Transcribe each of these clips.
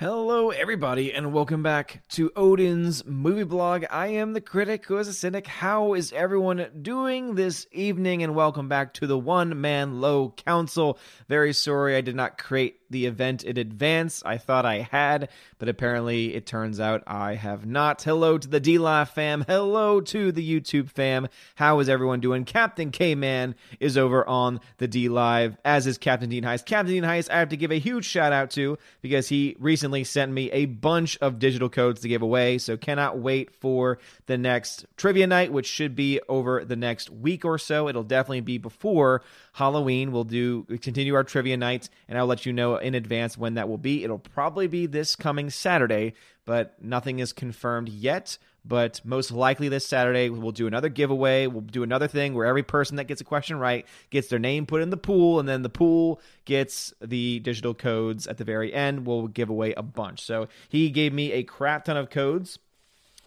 Hello, everybody, and welcome back to Odin's movie blog. I am the critic who is a cynic. How is everyone doing this evening? And welcome back to the One Man Low Council. Very sorry I did not create the event in advance. I thought I had, but apparently it turns out I have not. Hello to the D Live fam. Hello to the YouTube fam. How is everyone doing? Captain K Man is over on the D Live, as is Captain Dean Heist. Captain Dean Heist, I have to give a huge shout out to because he recently sent me a bunch of digital codes to give away. So cannot wait for the next trivia night, which should be over the next week or so. It'll definitely be before Halloween. We'll do continue our trivia nights, and I'll let you know in advance when that will be. It'll probably be this coming Saturday, but nothing is confirmed yet. But most likely this Saturday, we'll do another giveaway. We'll do another thing where every person that gets a question right gets their name put in the pool, and then the pool gets the digital codes at the very end. We'll give away a bunch. So he gave me a crap ton of codes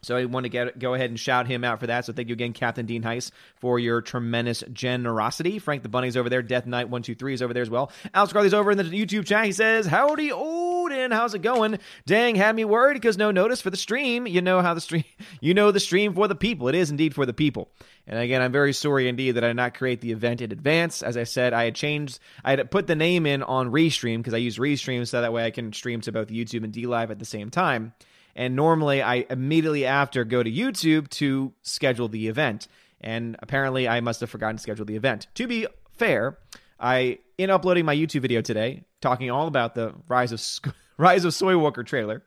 so I want to get go ahead and shout him out for that. So thank you again, Captain Dean Heist, for your tremendous generosity. Frank the Bunny's over there. Death Knight one two three is over there as well. Alex Carly's over in the YouTube chat. He says, "Howdy, Odin. How's it going? Dang, had me worried because no notice for the stream. You know how the stream. You know the stream for the people. It is indeed for the people. And again, I'm very sorry indeed that I did not create the event in advance. As I said, I had changed. I had put the name in on Restream because I use Restream so that way I can stream to both YouTube and D Live at the same time." And normally I immediately after go to YouTube to schedule the event. And apparently I must have forgotten to schedule the event. To be fair, I in uploading my YouTube video today, talking all about the Rise of Rise of Soy Walker trailer.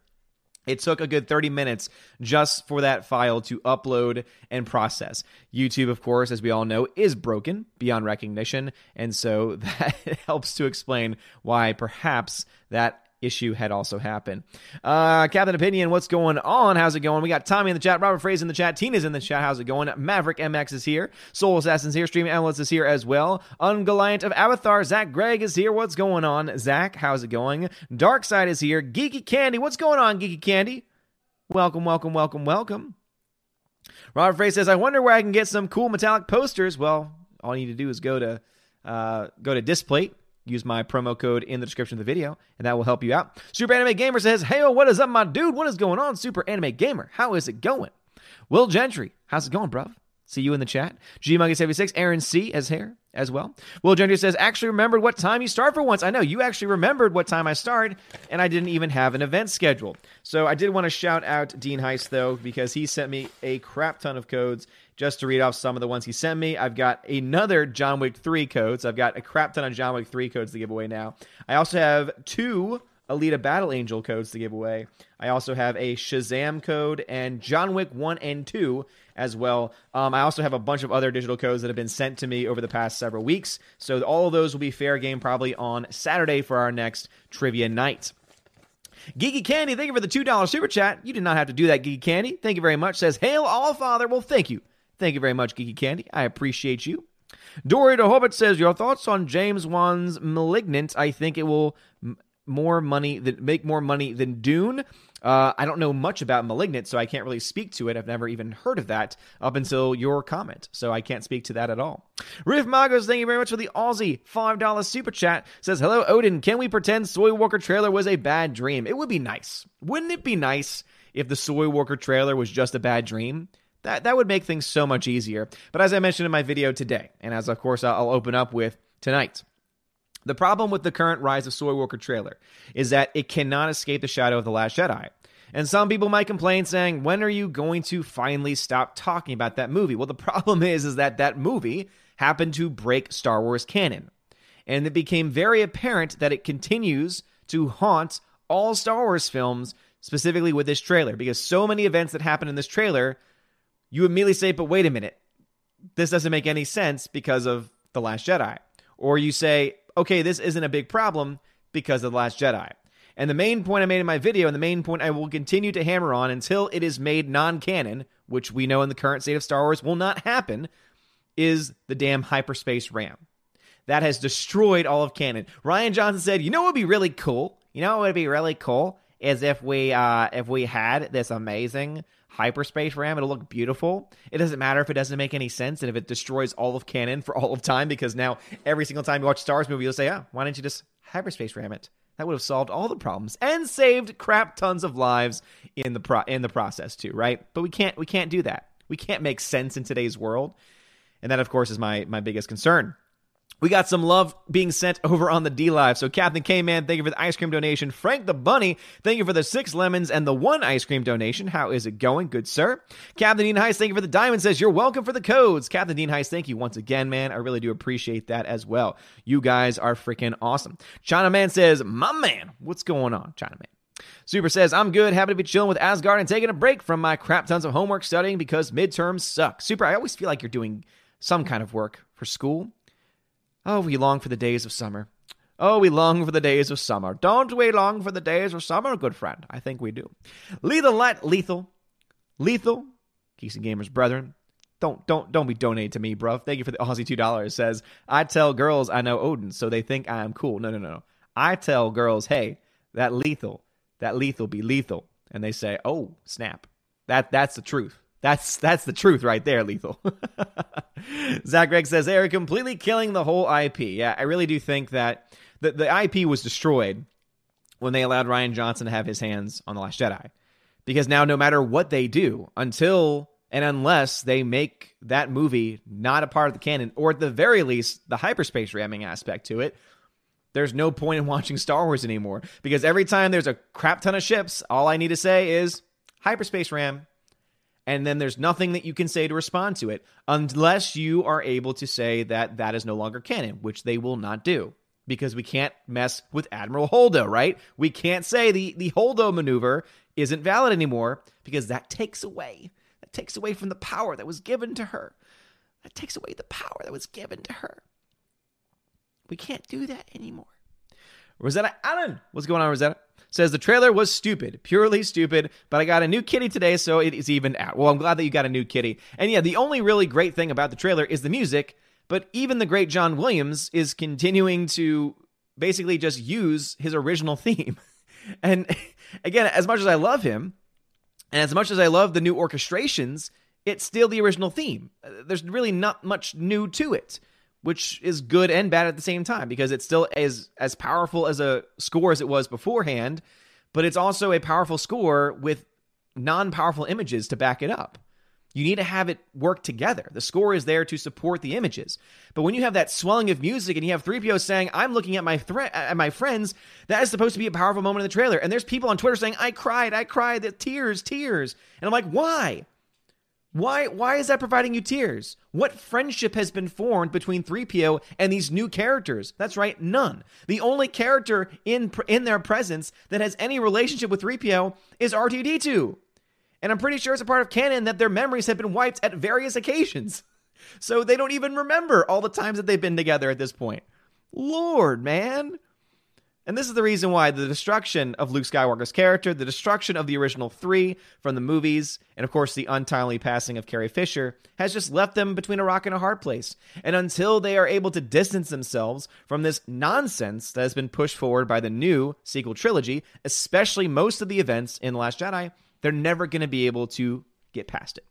It took a good 30 minutes just for that file to upload and process. YouTube, of course, as we all know, is broken beyond recognition. And so that helps to explain why perhaps that issue had also happened. Uh, Captain Opinion, what's going on? How's it going? We got Tommy in the chat, Robert Fraser in the chat, Tina's in the chat. How's it going? Maverick MX is here, Soul Assassin's here, Stream Analyst is here as well. Ungoliant of Avatar, Zach Gregg is here. What's going on? Zach, how's it going? Dark Side is here. Geeky Candy, what's going on, Geeky Candy? Welcome, welcome, welcome, welcome. Robert Fraser says, I wonder where I can get some cool metallic posters. Well, all you need to do is go to uh, go to Displate use my promo code in the description of the video, and that will help you out. Super Anime Gamer says, Hey, what is up, my dude? What is going on, Super Anime Gamer? How is it going? Will Gentry, how's it going, bro? See you in the chat. G Monkey 76, Aaron C as here as well. Will Gentry says, actually remembered what time you start for once. I know you actually remembered what time I start, and I didn't even have an event scheduled. So I did want to shout out Dean Heist though, because he sent me a crap ton of codes just to read off some of the ones he sent me. I've got another John Wick 3 codes. I've got a crap ton of John Wick 3 codes to give away now. I also have two Alita Battle Angel codes to give away. I also have a Shazam code and John Wick 1 and 2 as well. Um, I also have a bunch of other digital codes that have been sent to me over the past several weeks. So all of those will be fair game probably on Saturday for our next trivia night. Geeky Candy, thank you for the $2 super chat. You did not have to do that, Geeky Candy. Thank you very much. Says, Hail All Father. Well, thank you. Thank you very much, Geeky Candy. I appreciate you. Dory the Hobbit says, Your thoughts on James Wan's Malignant? I think it will m- more money than make more money than Dune. Uh, I don't know much about Malignant, so I can't really speak to it. I've never even heard of that up until your comment, so I can't speak to that at all. Riff Magos, thank you very much for the Aussie $5 super chat. Says, Hello, Odin. Can we pretend Soy Walker trailer was a bad dream? It would be nice. Wouldn't it be nice if the Soy Walker trailer was just a bad dream? That, that would make things so much easier. But as I mentioned in my video today, and as of course I'll open up with tonight, the problem with the current Rise of Soy Walker trailer is that it cannot escape the shadow of The Last Jedi. And some people might complain saying, "When are you going to finally stop talking about that movie?" Well, the problem is is that that movie happened to break Star Wars canon. And it became very apparent that it continues to haunt all Star Wars films, specifically with this trailer, because so many events that happen in this trailer, you immediately say, "But wait a minute. This doesn't make any sense because of The Last Jedi." Or you say, okay, this isn't a big problem because of The Last Jedi. And the main point I made in my video, and the main point I will continue to hammer on until it is made non canon, which we know in the current state of Star Wars will not happen, is the damn hyperspace ram. That has destroyed all of canon. Rian Johnson said, "You know what would be really cool? You know what would be really cool is if we uh, if we had this amazing hyperspace ram. It'll look beautiful. It doesn't matter if it doesn't make any sense and if it destroys all of canon for all of time because now every single time you watch Star Wars movie, you'll say, oh, why don't you just hyperspace ram it? That would have solved all the problems and saved crap tons of lives in the pro- in the process too, right? But we can't we can't do that. We can't make sense in today's world. And that of course is my my biggest concern. We got some love being sent over on the D Live. So, Captain K Man, thank you for the ice cream donation. Frank the Bunny, thank you for the six lemons and the one ice cream donation. How is it going? Good, sir. Captain Dean Heist, thank you for the diamond. Says, You're welcome for the codes. Captain Dean Heist, thank you once again, man. I really do appreciate that as well. You guys are freaking awesome. China Man says, My man, what's going on, China Man? Super says, I'm good. Happy to be chilling with Asgard and taking a break from my crap tons of homework studying because midterms suck. Super, I always feel like you're doing some kind of work for school. Oh, we long for the days of summer. Oh, we long for the days of summer. Don't we long for the days of summer, good friend? I think we do. Lethal light, lethal, lethal. Geeks and gamers, brethren. Don't don't don't be donating to me, bro. Thank you for the Aussie two dollars. Says I tell girls I know Odin, so they think I am cool. No, no, no. I tell girls, hey, that lethal, that lethal be lethal, and they say, oh, snap. That that's the truth. That's that's the truth right there, lethal. Zach Gregg says they are completely killing the whole IP. Yeah, I really do think that the, the IP was destroyed when they allowed Rian Johnson to have his hands on The Last Jedi. Because now, no matter what they do, until and unless they make that movie not a part of the canon, or at the very least, the hyperspace ramming aspect to it, there's no point in watching Star Wars anymore. Because every time there's a crap ton of ships, all I need to say is hyperspace ram, and then there's nothing that you can say to respond to it unless you are able to say that that is no longer canon, which they will not do because we can't mess with Admiral Holdo, right? We can't say the the Holdo maneuver isn't valid anymore because that takes away that takes away from the power that was given to her. That takes away the power that was given to her. We can't do that anymore. Rosetta Allen, what's going on, Rosetta? Says the trailer was stupid, purely stupid, but I got a new kitty today, so it is even out. Well, I'm glad that you got a new kitty. And yeah, the only really great thing about the trailer is the music, but even the great John Williams is continuing to basically just use his original theme. And again, as much as I love him, and as much as I love the new orchestrations, it's still the original theme. Uh, there's really not much new to it which is good and bad at the same time because it's still as as powerful as a score as it was beforehand, but it's also a powerful score with non-powerful images to back it up. You need to have it work together. The score is there to support the images. But when you have that swelling of music and you have 3PO saying, I'm looking at my thre- at my friends, that is supposed to be a powerful moment in the trailer. And there's people on Twitter saying, I cried, I cried, the tears, tears. And I'm like, why? Why why is that providing you tears? What friendship has been formed between 3PO and these new characters? That's right, none. The only character in in their presence that has any relationship with 3PO is R2D2. And I'm pretty sure it's a part of canon that their memories have been wiped at various occasions. So they don't even remember all the times that they've been together at this point. Lord, man. And this is the reason why the destruction of Luke Skywalker's character, the destruction of the original three from the movies, and of course the untimely passing of Carrie Fisher has just left them between a rock and a hard place. And until they are able to distance themselves from this nonsense that has been pushed forward by the new sequel trilogy, especially most of the events in The Last Jedi, they're never going to be able to get past it.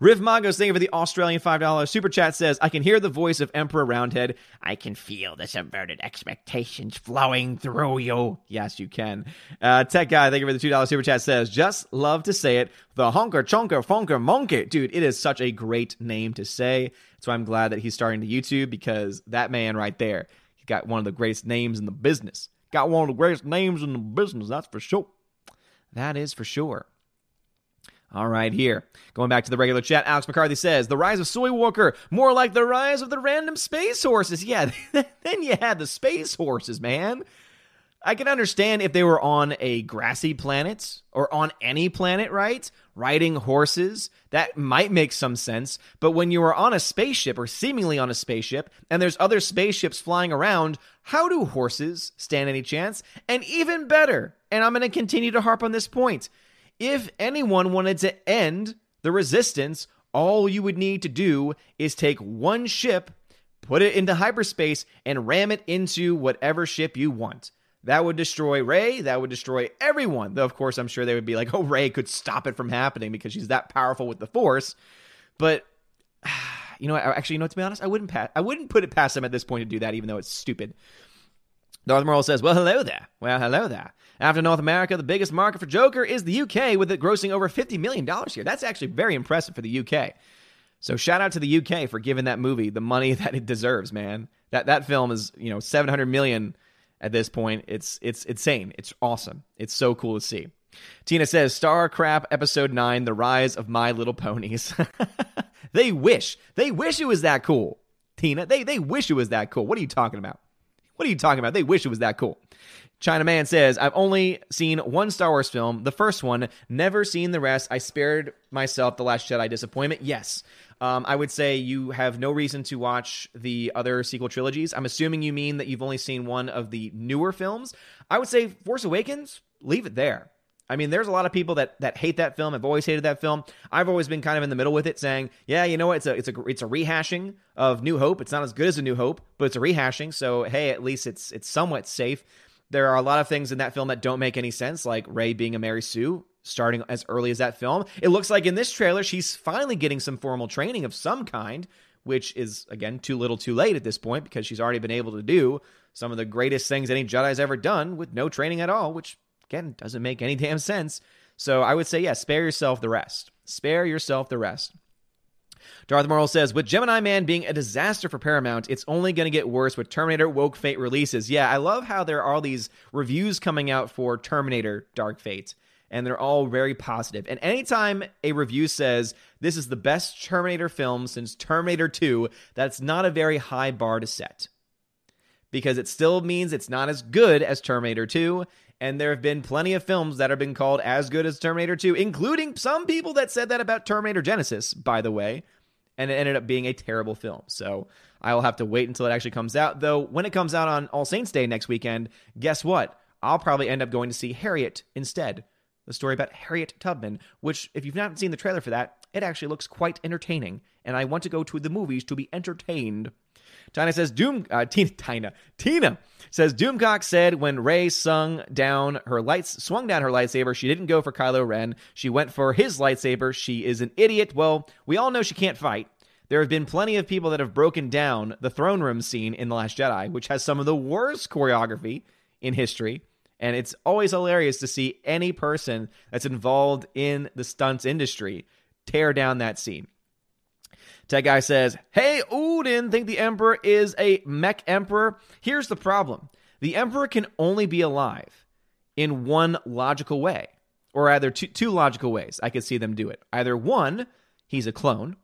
Riv Magos, thank you for the Australian $5 super chat says, I can hear the voice of Emperor Roundhead. I can feel the subverted expectations flowing through you. Yes, you can. Uh, Tech Guy, thank you for the $2 super chat says, just love to say it. The Honker Chonker Fonker Monkey. Dude, it is such a great name to say. So I'm glad that he's starting to YouTube because that man right there, he got one of the greatest names in the business. Got one of the greatest names in the business, that's for sure. That is for sure. All right, here. Going back to the regular chat, Alex McCarthy says, The rise of Soy Walker, more like the rise of the random space horses. Yeah, then you had the space horses, man. I can understand if they were on a grassy planet or on any planet, right? Riding horses, that might make some sense. But when you are on a spaceship or seemingly on a spaceship and there's other spaceships flying around, how do horses stand any chance? And even better, and I'm going to continue to harp on this point if anyone wanted to end the resistance, all you would need to do is take one ship, put it into hyperspace, and ram it into whatever ship you want. That would destroy Rey. That would destroy everyone. Though, of course, I'm sure they would be like, oh, Rey could stop it from happening because she's that powerful with the Force. But, you know, actually, you know, to be honest, I wouldn't, pass, I wouldn't put it past them at this point to do that, even though it's stupid. Darth Merle says, Well, hello there. Well, hello there. After North America, the biggest market for Joker is the UK, with it grossing over $50 million here. That's actually very impressive for the UK. So shout out to the UK for giving that movie the money that it deserves, man. That that film is, you know, 700 million at this point. It's it's insane. It's awesome. It's so cool to see. Tina says, Star Crap Episode 9, The Rise of My Little Ponies. they wish. They wish it was that cool. Tina, they, they wish it was that cool. What are you talking about? What are you talking about? They wish it was that cool. China Man says, I've only seen one Star Wars film, the first one, never seen the rest. I spared myself The Last Jedi disappointment. Yes. Um, I would say you have no reason to watch the other sequel trilogies. I'm assuming you mean that you've only seen one of the newer films. I would say Force Awakens, leave it there. I mean, there's a lot of people that that hate that film. I've always hated that film. I've always been kind of in the middle with it, saying, "Yeah, you know what? It's a it's a it's a rehashing of New Hope. It's not as good as a New Hope, but it's a rehashing. So hey, at least it's it's somewhat safe." There are a lot of things in that film that don't make any sense, like Rey being a Mary Sue starting as early as that film. It looks like in this trailer she's finally getting some formal training of some kind, which is again too little, too late at this point because she's already been able to do some of the greatest things any Jedi's ever done with no training at all, which Again, doesn't make any damn sense. So I would say, yeah, spare yourself the rest. Spare yourself the rest. Darth Marl says, with Gemini Man being a disaster for Paramount, it's only going to get worse with Terminator Woke Fate releases. Yeah, I love how there are all these reviews coming out for Terminator Dark Fate, and they're all very positive. And anytime a review says this is the best Terminator film since Terminator 2, that's not a very high bar to set. Because it still means it's not as good as Terminator 2, and there have been plenty of films that have been called as good as Terminator 2, including some people that said that about Terminator Genisys, by the way, and it ended up being a terrible film. So I will have to wait until it actually comes out. Though, when it comes out on All Saints Day next weekend, guess what? I'll probably end up going to see Harriet instead. The story about Harriet Tubman, which, if you've not seen the trailer for that, it actually looks quite entertaining. And I want to go to the movies to be entertained. Tina says Doom. Uh, Tina, Tina, Tina says Doomcock said when Rey sung down her lights, swung down her lightsaber, she didn't go for Kylo Ren. She went for his lightsaber. She is an idiot. Well, we all know she can't fight. There have been plenty of people that have broken down the throne room scene in The Last Jedi, which has some of the worst choreography in history. And it's always hilarious to see any person that's involved in the stunts industry tear down that scene. Tech Guy says, Hey, Odin, think the Emperor is a mech emperor? Here's the problem the Emperor can only be alive in one logical way, or either two, two logical ways. I could see them do it. Either one, he's a clone,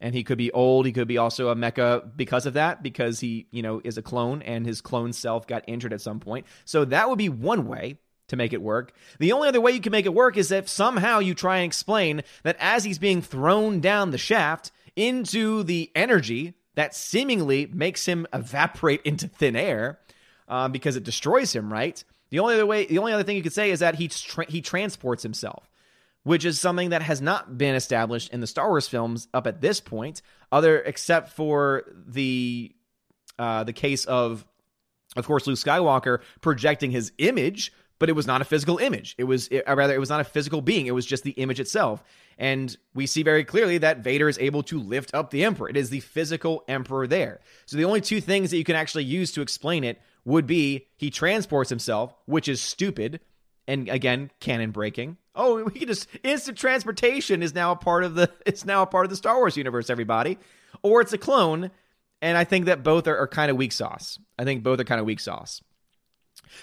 and he could be old. He could be also a mecha because of that, because he, you know, is a clone and his clone self got injured at some point. So that would be one way to make it work. The only other way you can make it work is if somehow you try and explain that as he's being thrown down the shaft, into the energy that seemingly makes him evaporate into thin air uh, because it destroys him, right? The only other way, the only other thing you could say is that he tra- he transports himself, which is something that has not been established in the Star Wars films up at this point, other except for the uh, the case of, of course, Luke Skywalker projecting his image but it was not a physical image. It was, it, rather, it was not a physical being. It was just the image itself. And we see very clearly that Vader is able to lift up the Emperor. It is the physical Emperor there. So the only two things that you can actually use to explain it would be he transports himself, which is stupid, and again, canon breaking. Oh, we can just instant transportation is now a part of the it's now a part of the Star Wars universe, everybody. Or it's a clone, and I think that both are, are kind of weak sauce. I think both are kind of weak sauce.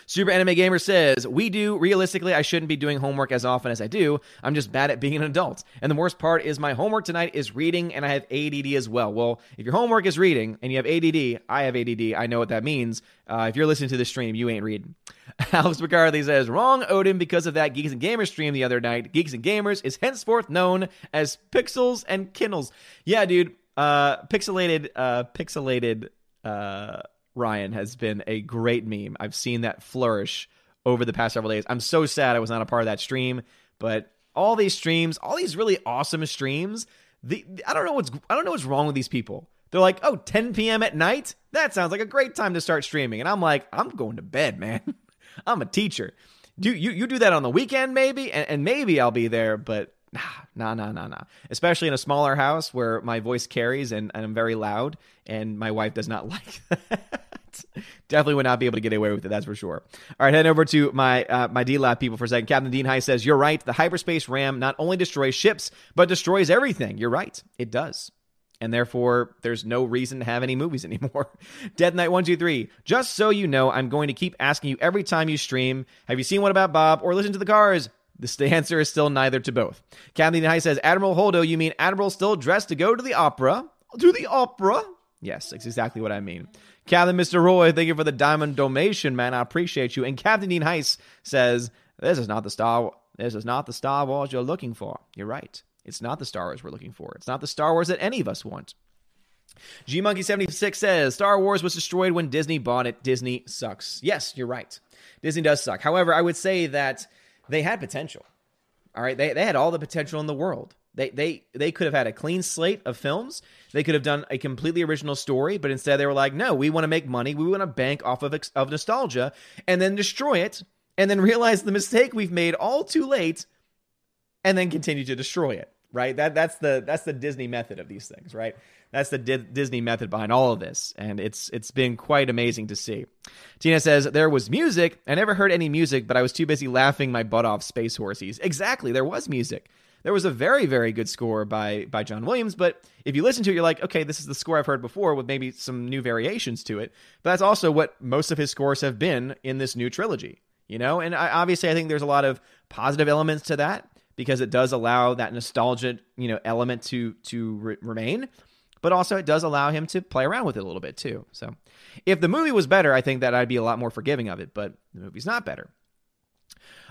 Super Anime Gamer says, We do. Realistically, I shouldn't be doing homework as often as I do. I'm just bad at being an adult. And the worst part is my homework tonight is reading, and I have ADD as well. Well, if your homework is reading and you have ADD, I have ADD. I know what that means. Uh, if you're listening to this stream, you ain't reading. Alex McCarthy says, Wrong, Odin, because of that Geeks and Gamers stream the other night. Geeks and Gamers is henceforth known as Pixels and Kindles. Yeah, dude. Uh, pixelated, uh, pixelated, uh, Ryan has been a great meme. I've seen that flourish over the past several days. I'm so sad I was not a part of that stream, but all these streams, all these really awesome streams, the I don't know what's I don't know what's wrong with these people. They're like, "Oh, 10 p.m. at night? That sounds like a great time to start streaming." And I'm like, "I'm going to bed, man. I'm a teacher. Do you you do that on the weekend maybe? And, and maybe I'll be there, but nah, nah, nah, nah. nah. Especially in a smaller house where my voice carries and, and I'm very loud, and my wife does not like that. Definitely would not be able to get away with it. That's for sure. All right, heading over to my uh, my D Lab people for a second. Captain Dean High says you're right. The hyperspace ram not only destroys ships but destroys everything. You're right. It does. And therefore, there's no reason to have any movies anymore. Dead Knight 123. Just so you know, I'm going to keep asking you every time you stream Have you seen What About Bob or listen to the cars? The answer is still neither to both. Captain High says, Admiral Holdo, you mean Admiral still dressed to go to the opera? To the opera? Yes, that's exactly what I mean. Captain Mr. Roy, thank you for the diamond donation, man. I appreciate you. And Captain Dean Heist says, This is not the Star this is not the Star Wars you're looking for. You're right. It's not the Star Wars we're looking for. It's not the Star Wars that any of us want. G Monkey 76 says Star Wars was destroyed when Disney bought it. Disney sucks. Yes, you're right. Disney does suck. However, I would say that they had potential. All right, they, they had all the potential in the world. They they they could have had a clean slate of films. They could have done a completely original story, but instead they were like, "No, we want to make money. We want to bank off of of nostalgia and then destroy it and then realize the mistake we've made all too late and then continue to destroy it." Right? That that's the that's the Disney method of these things, right? That's the D- Disney method behind all of this, and it's it's been quite amazing to see. Tina says there was music. I never heard any music, but I was too busy laughing my butt off. Space horses. Exactly, there was music. There was a very very good score by by John Williams, but if you listen to it, you're like, okay, this is the score I've heard before with maybe some new variations to it. But that's also what most of his scores have been in this new trilogy. You know, and I, obviously I think there's a lot of positive elements to that because it does allow that nostalgia, you know, element to to re- remain but also it does allow him to play around with it a little bit too. So, if the movie was better, I think that I'd be a lot more forgiving of it, but the movie's not better.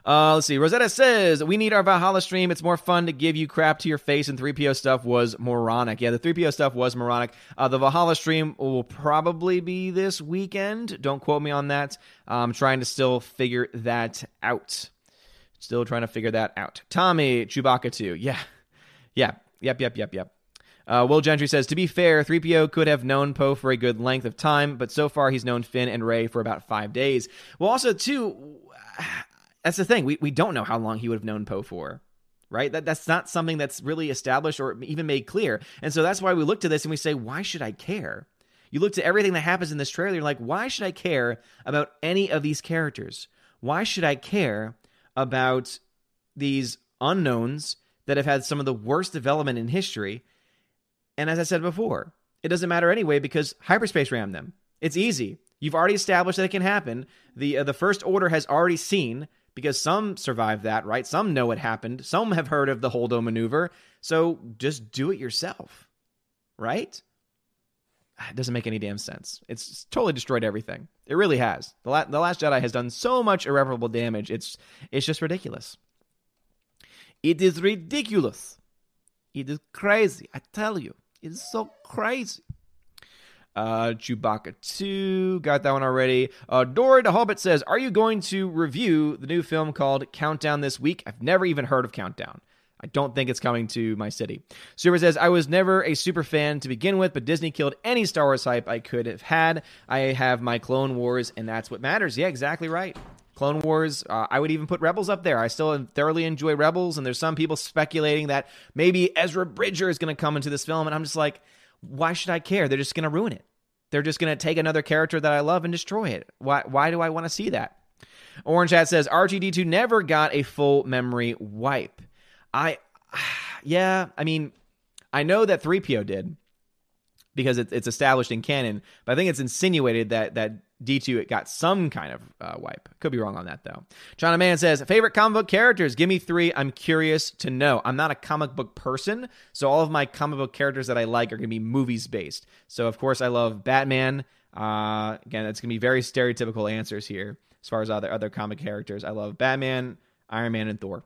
Uh, let's see. Rosetta says, We need our Valhalla stream. It's more fun to give you crap to your face, and 3PO stuff was moronic. Yeah, the 3PO stuff was moronic. Uh, the Valhalla stream will probably be this weekend. Don't quote me on that. I'm trying to still figure that out. Still trying to figure that out. Tommy, Chewbacca 2. Yeah. Yeah. Yep, yep, yep, yep. Uh, Will Gentry says, to be fair, 3PO could have known Poe for a good length of time, but so far he's known Finn and Rey for about five days. Well, also, too, that's the thing. We, we don't know how long he would have known Poe for, right? That, that's not something that's really established or even made clear. And so that's why we look to this and we say, why should I care? You look to everything that happens in this trailer, you're like, why should I care about any of these characters? Why should I care about these unknowns that have had some of the worst development in history? And as I said before, it doesn't matter anyway because hyperspace ram them. It's easy. You've already established that it can happen. The uh, the first order has already seen because some survived that, right? Some know it happened. Some have heard of the Holdo maneuver. So just do it yourself. Right? It doesn't make any damn sense. It's totally destroyed everything. It really has. The, La- the Last Jedi has done so much irreparable damage. It's it's just ridiculous. It is ridiculous. It is crazy. I tell you. It's so crazy. Uh, Chewbacca 2, got that one already. Uh, Dory the Hobbit says, Are you going to review the new film called Countdown this week? I've never even heard of Countdown. I don't think it's coming to my city. Super says, I was never a super fan to begin with, but Disney killed any Star Wars hype I could have had. I have my Clone Wars, and that's what matters. Yeah, exactly right. Clone Wars. Uh, I would even put Rebels up there. I still thoroughly enjoy Rebels, and there's some people speculating that maybe Ezra Bridger is going to come into this film, and I'm just like, why should I care? They're just going to ruin it. They're just going to take another character that I love and destroy it. Why? Why do I want to see that? Orange Hat says R2D2 never got a full memory wipe. I, yeah, I mean, I know that 3PO did because it's established in canon, but I think it's insinuated that that D2 it got some kind of uh, wipe. Could be wrong on that though. China Man says, favorite comic book characters? Give me three. I'm curious to know. I'm not a comic book person, so all of my comic book characters that I like are going to be movies based. So of course I love Batman. Uh, again, it's going to be very stereotypical answers here as far as other other comic characters. I love Batman, Iron Man, and Thor.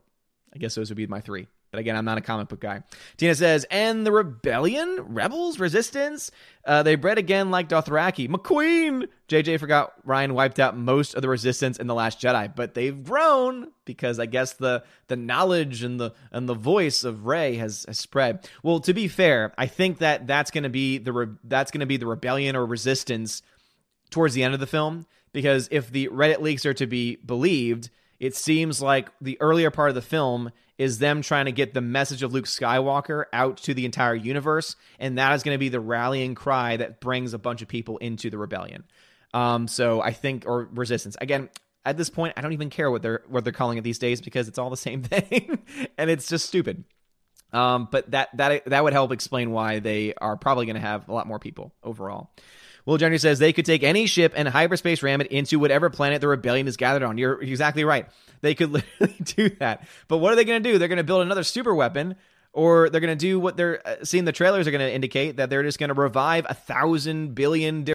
I guess those would be my three. But again, I'm not a comic book guy. Tina says, and the rebellion, rebels, resistance, uh, they bred again like Dothraki. McQueen. JJ forgot Ryan wiped out most of the resistance in the Last Jedi, but they've grown because I guess the the knowledge and the and the voice of Rey has, has spread. Well, to be fair, I think that that's going to be the re- that's going to be the rebellion or resistance towards the end of the film because if the Reddit leaks are to be believed, it seems like the earlier part of the film is them trying to get the message of Luke Skywalker out to the entire universe, and that is going to be the rallying cry that brings a bunch of people into the rebellion. Um, so I think or resistance again. At this point, I don't even care what they're what they're calling it these days because it's all the same thing, and it's just stupid. Um, but that that that would help explain why they are probably going to have a lot more people overall. Will Jenner says they could take any ship and hyperspace ram it into whatever planet the rebellion is gathered on. You're exactly right. They could literally do that. But what are they going to do? They're going to build another super weapon, or they're going to do what they're uh, seeing the trailers are going to indicate that they're just going to revive a thousand billion